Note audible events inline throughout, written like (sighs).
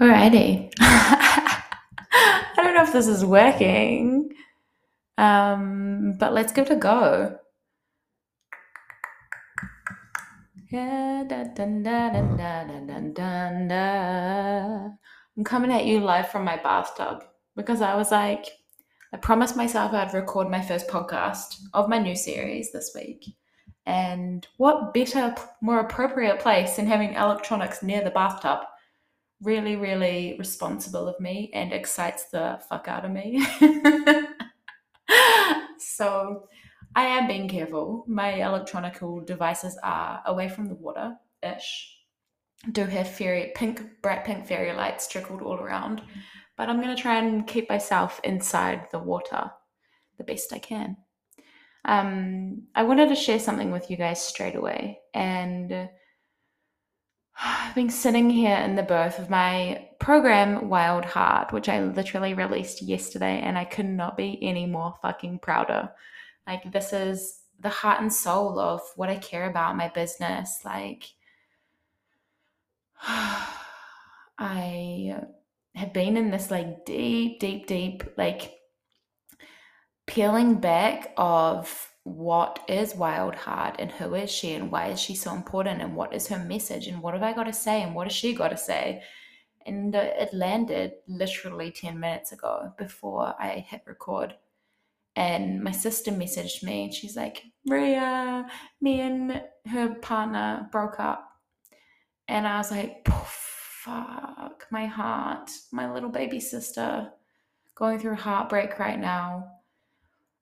Alrighty. (laughs) I don't know if this is working, um, but let's give it a go. I'm coming at you live from my bathtub because I was like, I promised myself I'd record my first podcast of my new series this week. And what better, more appropriate place than having electronics near the bathtub really, really responsible of me and excites the fuck out of me. (laughs) so I am being careful. My electronical devices are away from the water ish. Do have fairy pink, bright pink fairy lights trickled all around, but I'm gonna try and keep myself inside the water the best I can. Um, I wanted to share something with you guys straight away, and I've been sitting here in the birth of my program, Wild Heart, which I literally released yesterday, and I could not be any more fucking prouder. Like, this is the heart and soul of what I care about, my business. Like, (sighs) I have been in this like deep, deep, deep, like peeling back of what is Wild Heart and who is she and why is she so important and what is her message and what have I got to say and what has she got to say? And uh, it landed literally 10 minutes ago before I hit record. And my sister messaged me and she's like, Ria, me and her partner broke up. And I was like, fuck, my heart, my little baby sister going through heartbreak right now.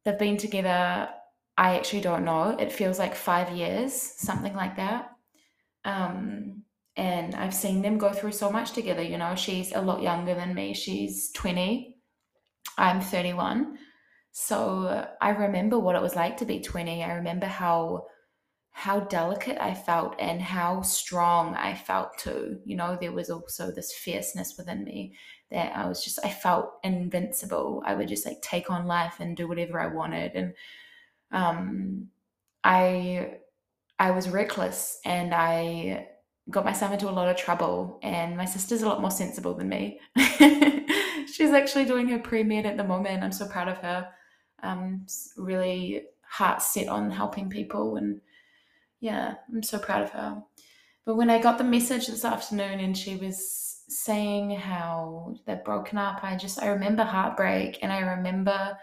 They've been together I actually don't know. It feels like five years, something like that. Um, and I've seen them go through so much together. You know, she's a lot younger than me. She's 20. I'm 31. So I remember what it was like to be 20. I remember how how delicate I felt and how strong I felt too. You know, there was also this fierceness within me that I was just I felt invincible. I would just like take on life and do whatever I wanted and um, I I was reckless and I got myself into a lot of trouble. And my sister's a lot more sensible than me. (laughs) She's actually doing her pre med at the moment. I'm so proud of her. Um, really heart set on helping people, and yeah, I'm so proud of her. But when I got the message this afternoon and she was saying how they're broken up, I just I remember heartbreak and I remember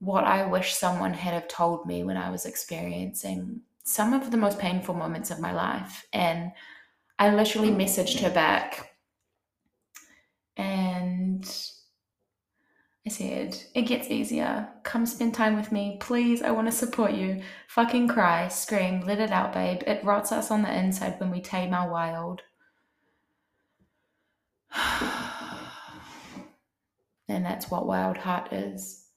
what I wish someone had have told me when I was experiencing some of the most painful moments of my life. And I literally messaged her back and I said, It gets easier. Come spend time with me. Please, I want to support you. Fucking cry, scream, let it out, babe. It rots us on the inside when we tame our wild. (sighs) and that's what wild heart is.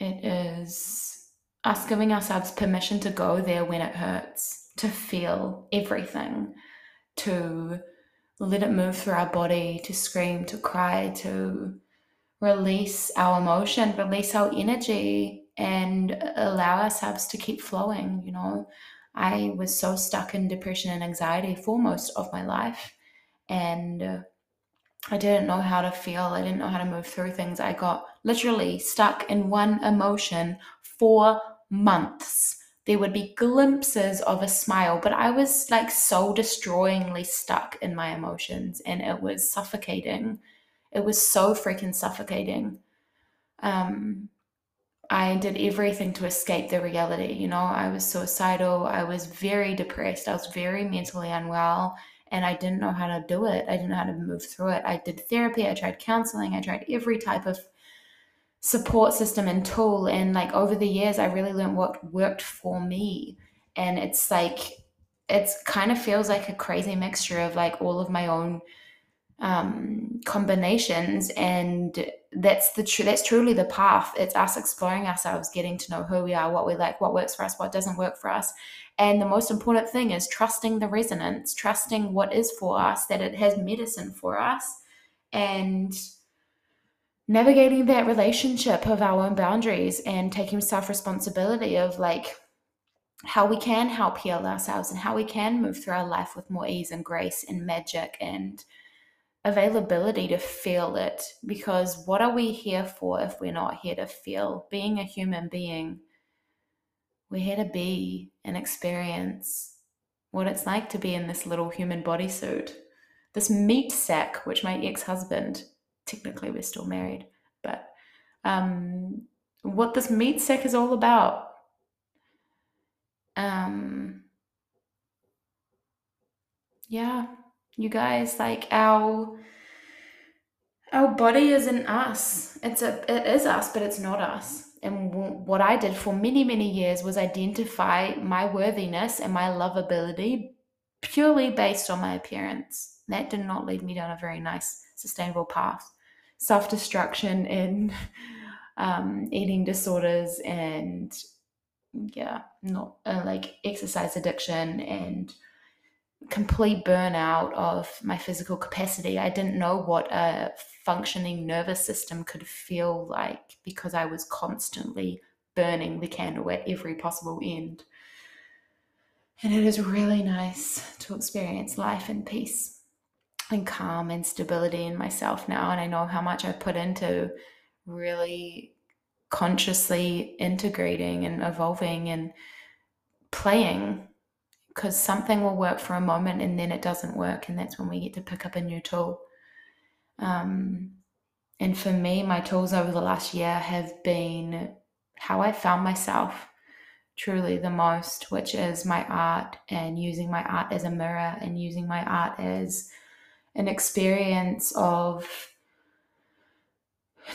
It is us giving ourselves permission to go there when it hurts, to feel everything, to let it move through our body, to scream, to cry, to release our emotion, release our energy, and allow ourselves to keep flowing. You know, I was so stuck in depression and anxiety for most of my life. And I didn't know how to feel. I didn't know how to move through things. I got literally stuck in one emotion for months. There would be glimpses of a smile, but I was like so destroyingly stuck in my emotions and it was suffocating. It was so freaking suffocating. Um, I did everything to escape the reality. You know, I was suicidal. I was very depressed. I was very mentally unwell and I didn't know how to do it. I didn't know how to move through it. I did therapy, I tried counseling, I tried every type of support system and tool. And like over the years, I really learned what worked for me. And it's like, it's kind of feels like a crazy mixture of like all of my own um, combinations and that's the true that's truly the path. It's us exploring ourselves getting to know who we are what we like what works for us what doesn't work for us. And the most important thing is trusting the resonance trusting what is for us that it has medicine for us and navigating that relationship of our own boundaries and taking self responsibility of like how we can help heal ourselves and how we can move through our life with more ease and grace and magic and availability to feel it because what are we here for if we're not here to feel? Being a human being we're here to be and experience what it's like to be in this little human bodysuit this meat sack which my ex-husband technically we're still married but um, what this meat sack is all about. Um, yeah you guys like our our body isn't us. It's a it is us but it's not us. And w- what i did for many many years was identify my worthiness and my lovability purely based on my appearance. That did not lead me down a very nice sustainable path. Self-destruction and (laughs) um, eating disorders and yeah not uh, like exercise addiction and complete burnout of my physical capacity. I didn't know what a functioning nervous system could feel like because I was constantly burning the candle at every possible end. And it is really nice to experience life in peace and calm and stability in myself now. And I know how much I put into really consciously integrating and evolving and playing because something will work for a moment and then it doesn't work and that's when we get to pick up a new tool. Um, and for me my tools over the last year have been how i found myself truly the most which is my art and using my art as a mirror and using my art as an experience of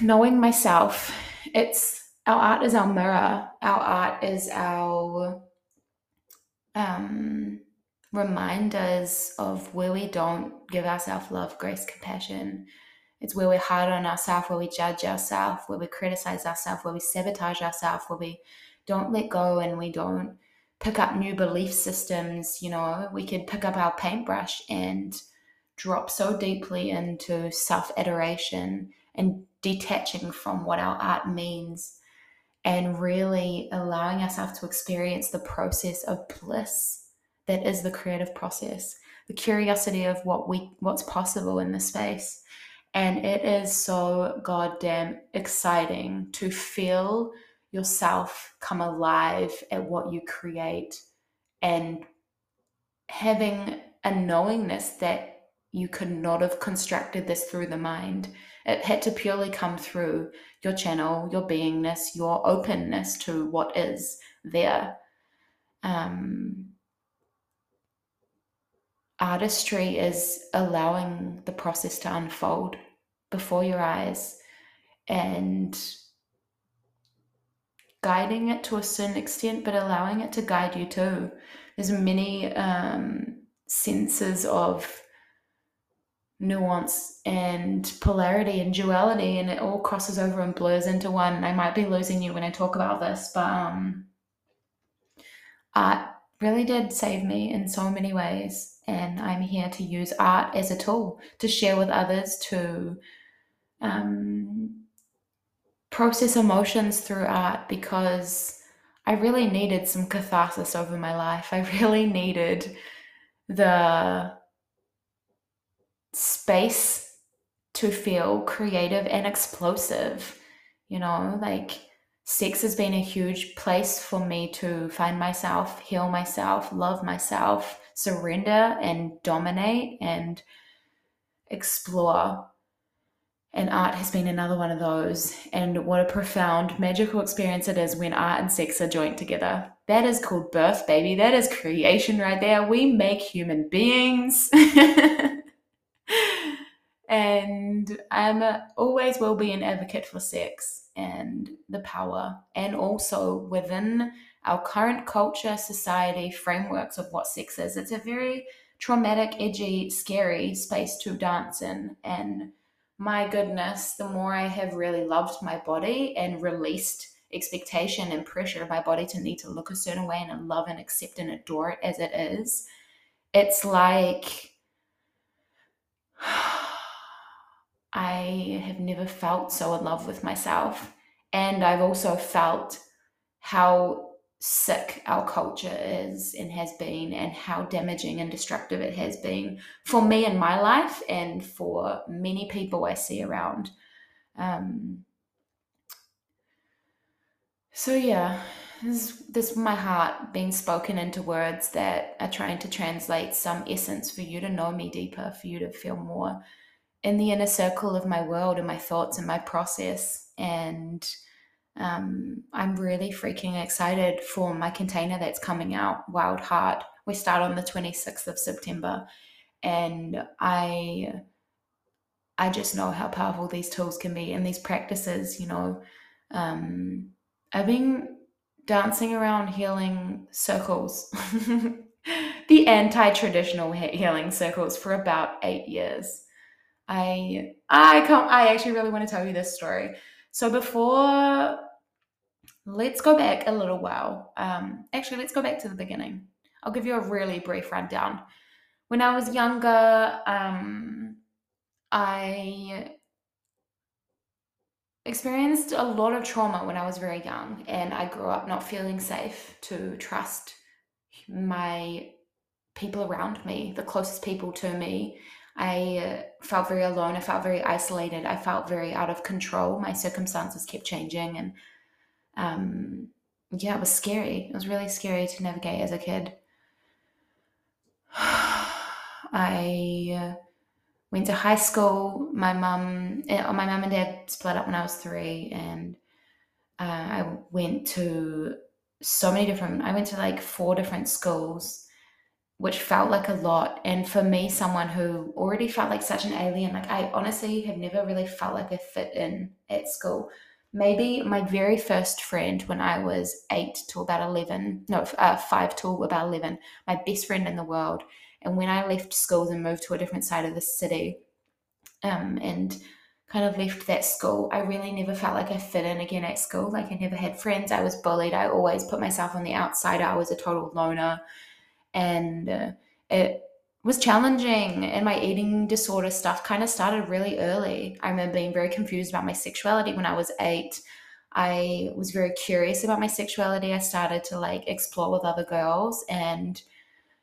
knowing myself. It's our art is our mirror. Our art is our um, reminders of where we don't give ourselves love, grace, compassion. It's where we're hard on ourselves, where we judge ourselves, where we criticize ourselves, where we sabotage ourselves, where we don't let go and we don't pick up new belief systems. You know, we could pick up our paintbrush and drop so deeply into self adoration and detaching from what our art means and really allowing ourselves to experience the process of bliss that is the creative process the curiosity of what we what's possible in the space. And it is so goddamn exciting to feel yourself come alive at what you create and having a knowingness that you could not have constructed this through the mind it had to purely come through your channel, your beingness, your openness to what is there. Um, artistry is allowing the process to unfold before your eyes and guiding it to a certain extent, but allowing it to guide you too. There's many um, senses of nuance and polarity and duality and it all crosses over and blurs into one. I might be losing you when i talk about this but um art really did save me in so many ways and i'm here to use art as a tool to share with others to um, process emotions through art because i really needed some catharsis over my life. I (laughs) really needed the space to feel creative and explosive. You know, like sex has been a huge place for me to find myself, heal myself, love myself, surrender and dominate and explore. And art has been another one of those. And what a profound, magical experience it is when art and sex are joined together. That is called birth, baby. That is creation right there. We make human beings. (laughs) and I'm a, always will be an advocate for sex and the power, and also within our current culture, society, frameworks of what sex is. It's a very traumatic, edgy, scary space to dance in. And my goodness, the more I have really loved my body and released expectation and pressure of my body to need to look a certain way and love and accept and adore it as it is, it's like I have never felt so in love with myself. And I've also felt how sick our culture is and has been, and how damaging and destructive it has been for me in my life and for many people I see around. Um, so, yeah, this, this my heart being spoken into words that are trying to translate some essence for you to know me deeper, for you to feel more in the inner circle of my world and my thoughts and my process. And um, I'm really freaking excited for my container that's coming out, Wild Heart. We start on the 26th of September, and I I just know how powerful these tools can be and these practices. You know, um, I've been dancing around healing circles, (laughs) the anti-traditional healing circles, for about eight years. I I can't. I actually really want to tell you this story. So before let's go back a little while. Um, actually, let's go back to the beginning. I'll give you a really brief rundown. When I was younger, um, I experienced a lot of trauma when I was very young, and I grew up not feeling safe to trust my people around me, the closest people to me. I uh, felt very alone. I felt very isolated. I felt very out of control. My circumstances kept changing, and um, yeah, it was scary. It was really scary to navigate as a kid. (sighs) I uh, went to high school. My mum, eh, my mum and dad split up when I was three, and uh, I went to so many different. I went to like four different schools, which felt like a lot. And for me, someone who already felt like such an alien, like I honestly have never really felt like I fit in at school maybe my very first friend when I was eight to about 11, no, uh, five to about 11, my best friend in the world. And when I left schools and moved to a different side of the city um, and kind of left that school, I really never felt like I fit in again at school. Like I never had friends. I was bullied. I always put myself on the outside. I was a total loner. And uh, it was challenging and my eating disorder stuff kind of started really early. I remember being very confused about my sexuality when I was eight. I was very curious about my sexuality. I started to like explore with other girls and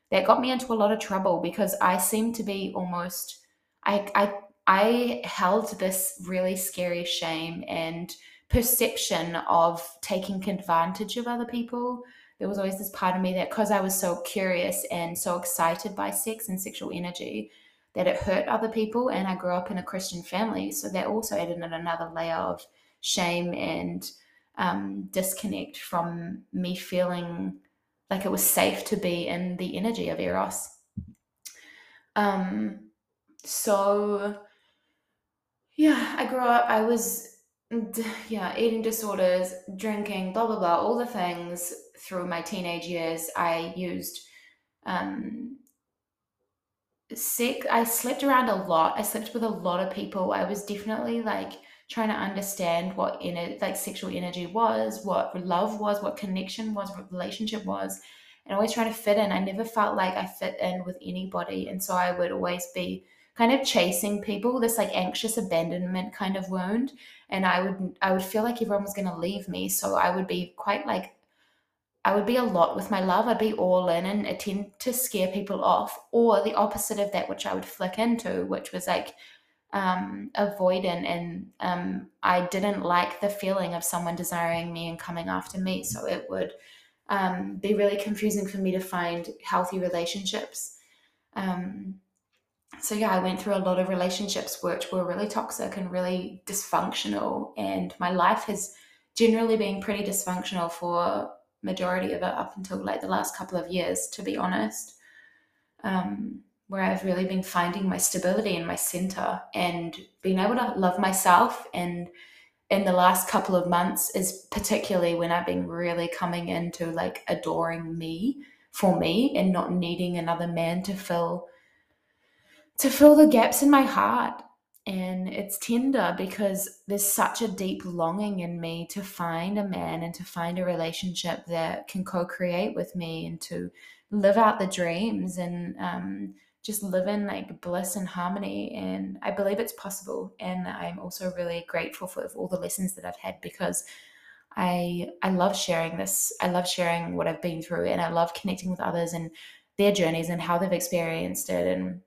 that got me into a lot of trouble because I seemed to be almost I I I held this really scary shame and perception of taking advantage of other people there was always this part of me that because I was so curious and so excited by sex and sexual energy, that it hurt other people. And I grew up in a Christian family. So that also added in another layer of shame and um, disconnect from me feeling like it was safe to be in the energy of Eros. Um, so, yeah, I grew up, I was yeah, eating disorders, drinking, blah blah blah, all the things through my teenage years. I used um sick I slept around a lot. I slept with a lot of people. I was definitely like trying to understand what in it like sexual energy was, what love was, what connection was, what relationship was, and always trying to fit in. I never felt like I fit in with anybody. And so I would always be kind of chasing people, this like anxious abandonment kind of wound. And I would I would feel like everyone was gonna leave me. So I would be quite like I would be a lot with my love. I'd be all in and attempt to scare people off, or the opposite of that, which I would flick into, which was like um, avoidant. And um, I didn't like the feeling of someone desiring me and coming after me. So it would um, be really confusing for me to find healthy relationships. Um, so yeah, I went through a lot of relationships which were really toxic and really dysfunctional, and my life has generally been pretty dysfunctional for majority of it up until like the last couple of years, to be honest. Um, where I've really been finding my stability and my center and being able to love myself. And in the last couple of months is particularly when I've been really coming into like adoring me for me and not needing another man to fill to fill the gaps in my heart. And it's tender because there's such a deep longing in me to find a man and to find a relationship that can co create with me and to live out the dreams and um, just live in like bliss and harmony. And I believe it's possible. And I'm also really grateful for all the lessons that I've had because I I love sharing this. I love sharing what I've been through and I love connecting with others and their journeys and how they've experienced it and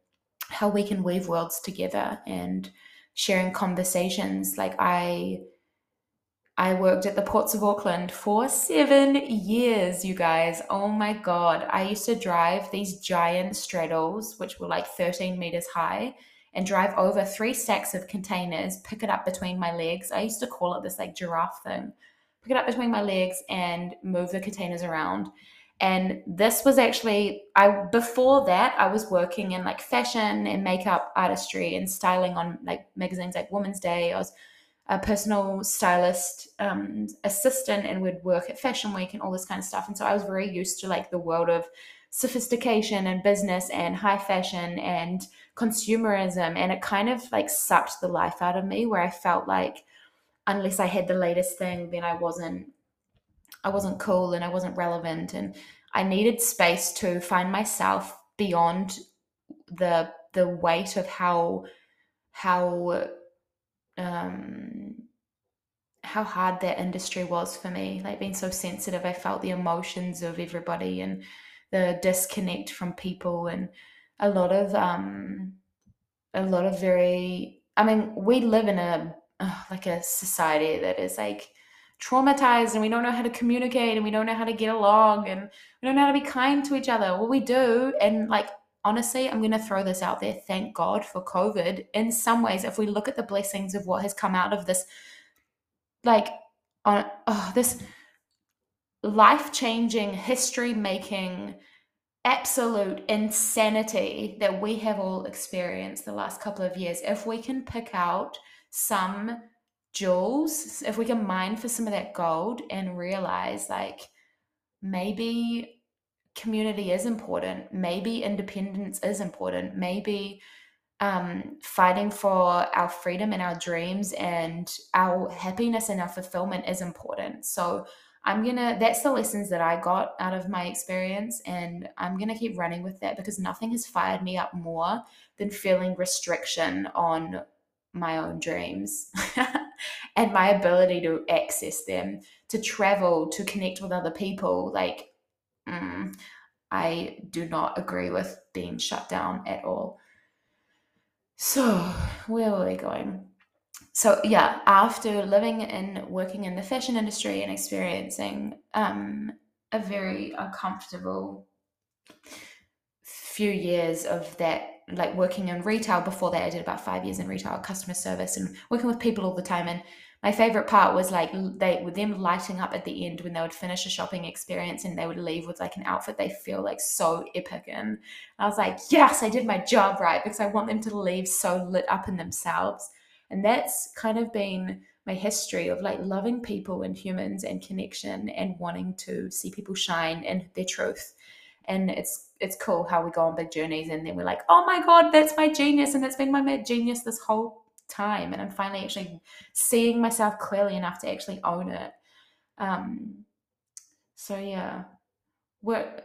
how we can weave worlds together and sharing conversations like I I worked at the Ports of Auckland for seven years, you guys. Oh my God. I used to drive these giant straddles, which were like 13 meters high, and drive over three stacks of containers, pick it up between my legs. I used to call it this like giraffe thing. Pick it up between my legs and move the containers around. And this was actually I before that I was working in like fashion and makeup artistry and styling on like magazines like Woman's Day. I was a personal stylist um, assistant and would work at Fashion Week and all this kind of stuff. And so I was very used to like the world of sophistication and business and high fashion and consumerism. And it kind of like sucked the life out of me where I felt like unless I had the latest thing, then I wasn't I wasn't cool and I wasn't relevant and I needed space to find myself beyond the the weight of how how um, how hard that industry was for me. Like being so sensitive, I felt the emotions of everybody and the disconnect from people and a lot of um, a lot of very. I mean, we live in a like a society that is like traumatized and we don't know how to communicate and we don't know how to get along and we don't know how to be kind to each other. Well, we do, and like honestly, I'm going to throw this out there. Thank God for COVID. In some ways, if we look at the blessings of what has come out of this, like, on oh, this life changing, history making, absolute insanity that we have all experienced the last couple of years, if we can pick out some jewels, if we can mine for some of that gold and realize, like, maybe community is important. Maybe independence is important. Maybe um, fighting for our freedom and our dreams and our happiness and our fulfillment is important. So I'm gonna, that's the lessons that I got out of my experience. And I'm gonna keep running with that because nothing has fired me up more than feeling restriction on my own dreams (laughs) and my ability to access them, to travel, to connect with other people. Like, mm, I do not agree with being shut down at all. So, where were we going? So, yeah, after living and working in the fashion industry and experiencing um, a very uncomfortable few years of that, like working in retail before that, I did about five years in retail, customer service, and working with people all the time. And my favorite part was like they with them lighting up at the end when they would finish a shopping experience and they would leave with like an outfit they feel like so epic and I was like, yes, I did my job right because I want them to leave so lit up in themselves. And that's kind of been my history of like loving people and humans and connection and wanting to see people shine in their truth. And it's it's cool how we go on big journeys and then we're like, oh my god, that's my genius and that's been my mad genius this whole time and i'm finally actually seeing myself clearly enough to actually own it. Um so yeah. We're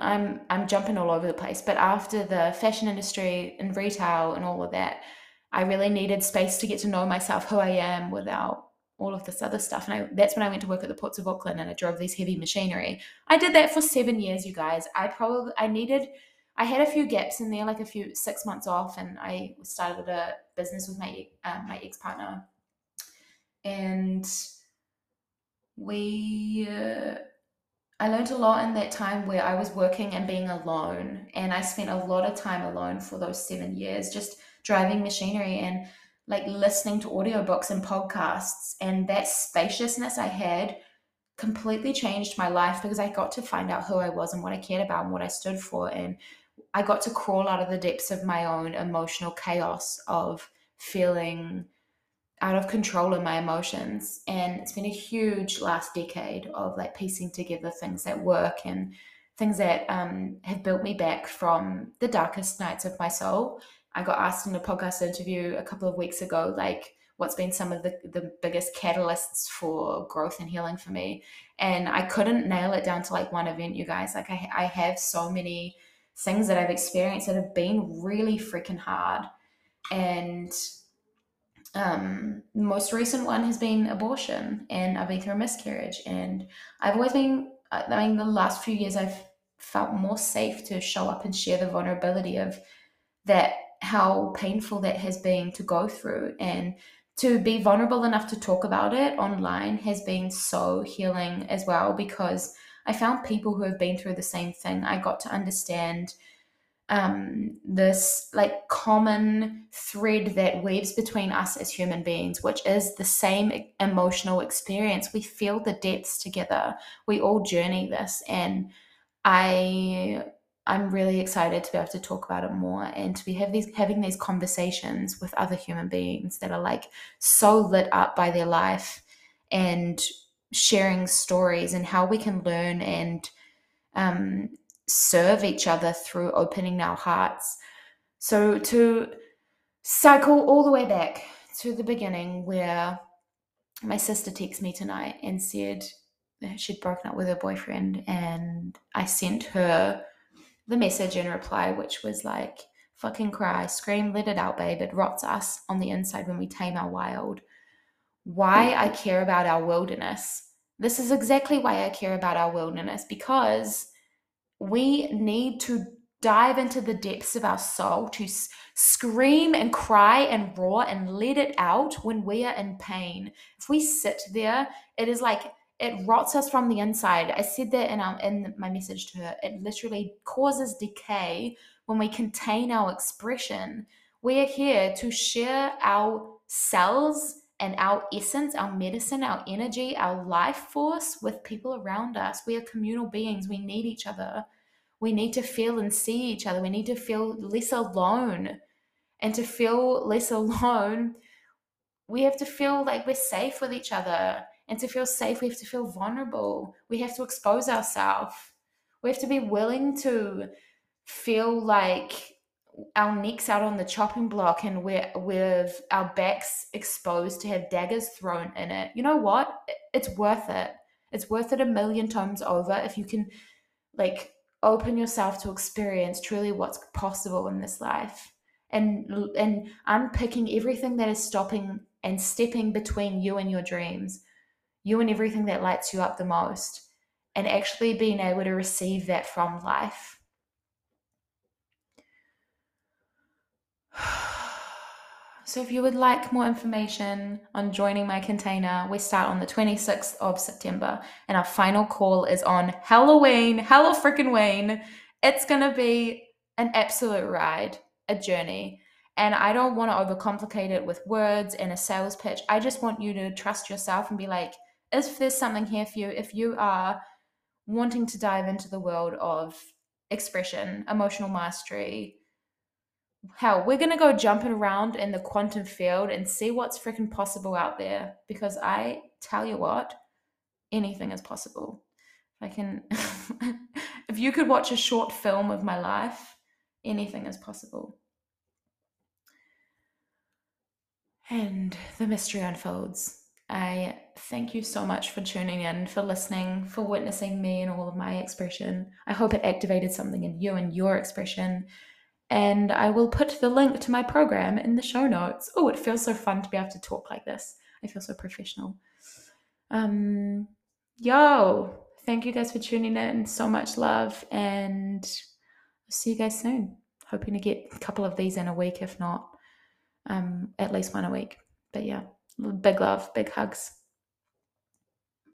i'm i'm jumping all over the place but after the fashion industry and retail and all of that i really needed space to get to know myself who i am without all of this other stuff. And I, that's when i went to work at the ports of auckland and i drove these heavy machinery. I did that for seven years you guys. I probably i needed I had a few gaps in there, like a few six months off, and I started a business with my uh, my ex partner, and we. Uh, I learned a lot in that time where I was working and being alone, and I spent a lot of time alone for those seven years, just driving machinery and like listening to audiobooks and podcasts, and that spaciousness I had completely changed my life because I got to find out who I was and what I cared about and what I stood for and I got to crawl out of the depths of my own emotional chaos of feeling out of control in my emotions. And it's been a huge last decade of like piecing together things that work and things that um, have built me back from the darkest nights of my soul. I got asked in a podcast interview a couple of weeks ago, like, what's been some of the, the biggest catalysts for growth and healing for me. And I couldn't nail it down to like one event, you guys. Like, I, I have so many things that I've experienced that have been really freaking hard. And um, most recent one has been abortion, and I've been through a miscarriage. And I've always been, I mean, the last few years, I've felt more safe to show up and share the vulnerability of that, how painful that has been to go through. And to be vulnerable enough to talk about it online has been so healing as well because I found people who have been through the same thing. I got to understand um, this like common thread that weaves between us as human beings, which is the same emotional experience. We feel the depths together. We all journey this, and I I'm really excited to be able to talk about it more and to be have these having these conversations with other human beings that are like so lit up by their life and sharing stories and how we can learn and um, serve each other through opening our hearts. So to cycle all the way back to the beginning where my sister texted me tonight and said she'd broken up with her boyfriend and I sent her the message in reply which was like fucking cry, scream, let it out, babe. It rots us on the inside when we tame our wild. Why I care about our wilderness. This is exactly why I care about our wilderness because we need to dive into the depths of our soul to s- scream and cry and roar and let it out when we are in pain. If we sit there, it is like it rots us from the inside. I said that in um, in my message to her. It literally causes decay when we contain our expression. We are here to share our cells and our essence, our medicine, our energy, our life force with people around us. We are communal beings. We need each other. We need to feel and see each other. We need to feel less alone. And to feel less alone, we have to feel like we're safe with each other. And to feel safe, we have to feel vulnerable. We have to expose ourselves. We have to be willing to feel like our necks out on the chopping block and we're with our backs exposed to have daggers thrown in it. You know what? It's worth it. It's worth it a million times over if you can like open yourself to experience truly what's possible in this life and and unpicking everything that is stopping and stepping between you and your dreams you and everything that lights you up the most and actually being able to receive that from life (sighs) So, if you would like more information on joining my container, we start on the 26th of September, and our final call is on Halloween. Hello, freaking Wayne! It's gonna be an absolute ride, a journey. And I don't want to overcomplicate it with words and a sales pitch. I just want you to trust yourself and be like, if there's something here for you, if you are wanting to dive into the world of expression, emotional mastery, hell, we're gonna go jumping around in the quantum field and see what's freaking possible out there. Because I tell you what, anything is possible. I can, (laughs) if you could watch a short film of my life, anything is possible. And the mystery unfolds. I thank you so much for tuning in, for listening, for witnessing me and all of my expression. I hope it activated something in you and your expression and I will put the link to my program in the show notes. Oh, it feels so fun to be able to talk like this. I feel so professional. Um, yo, thank you guys for tuning in. So much love, and I'll see you guys soon. Hoping to get a couple of these in a week, if not, um, at least one a week. But yeah, big love, big hugs.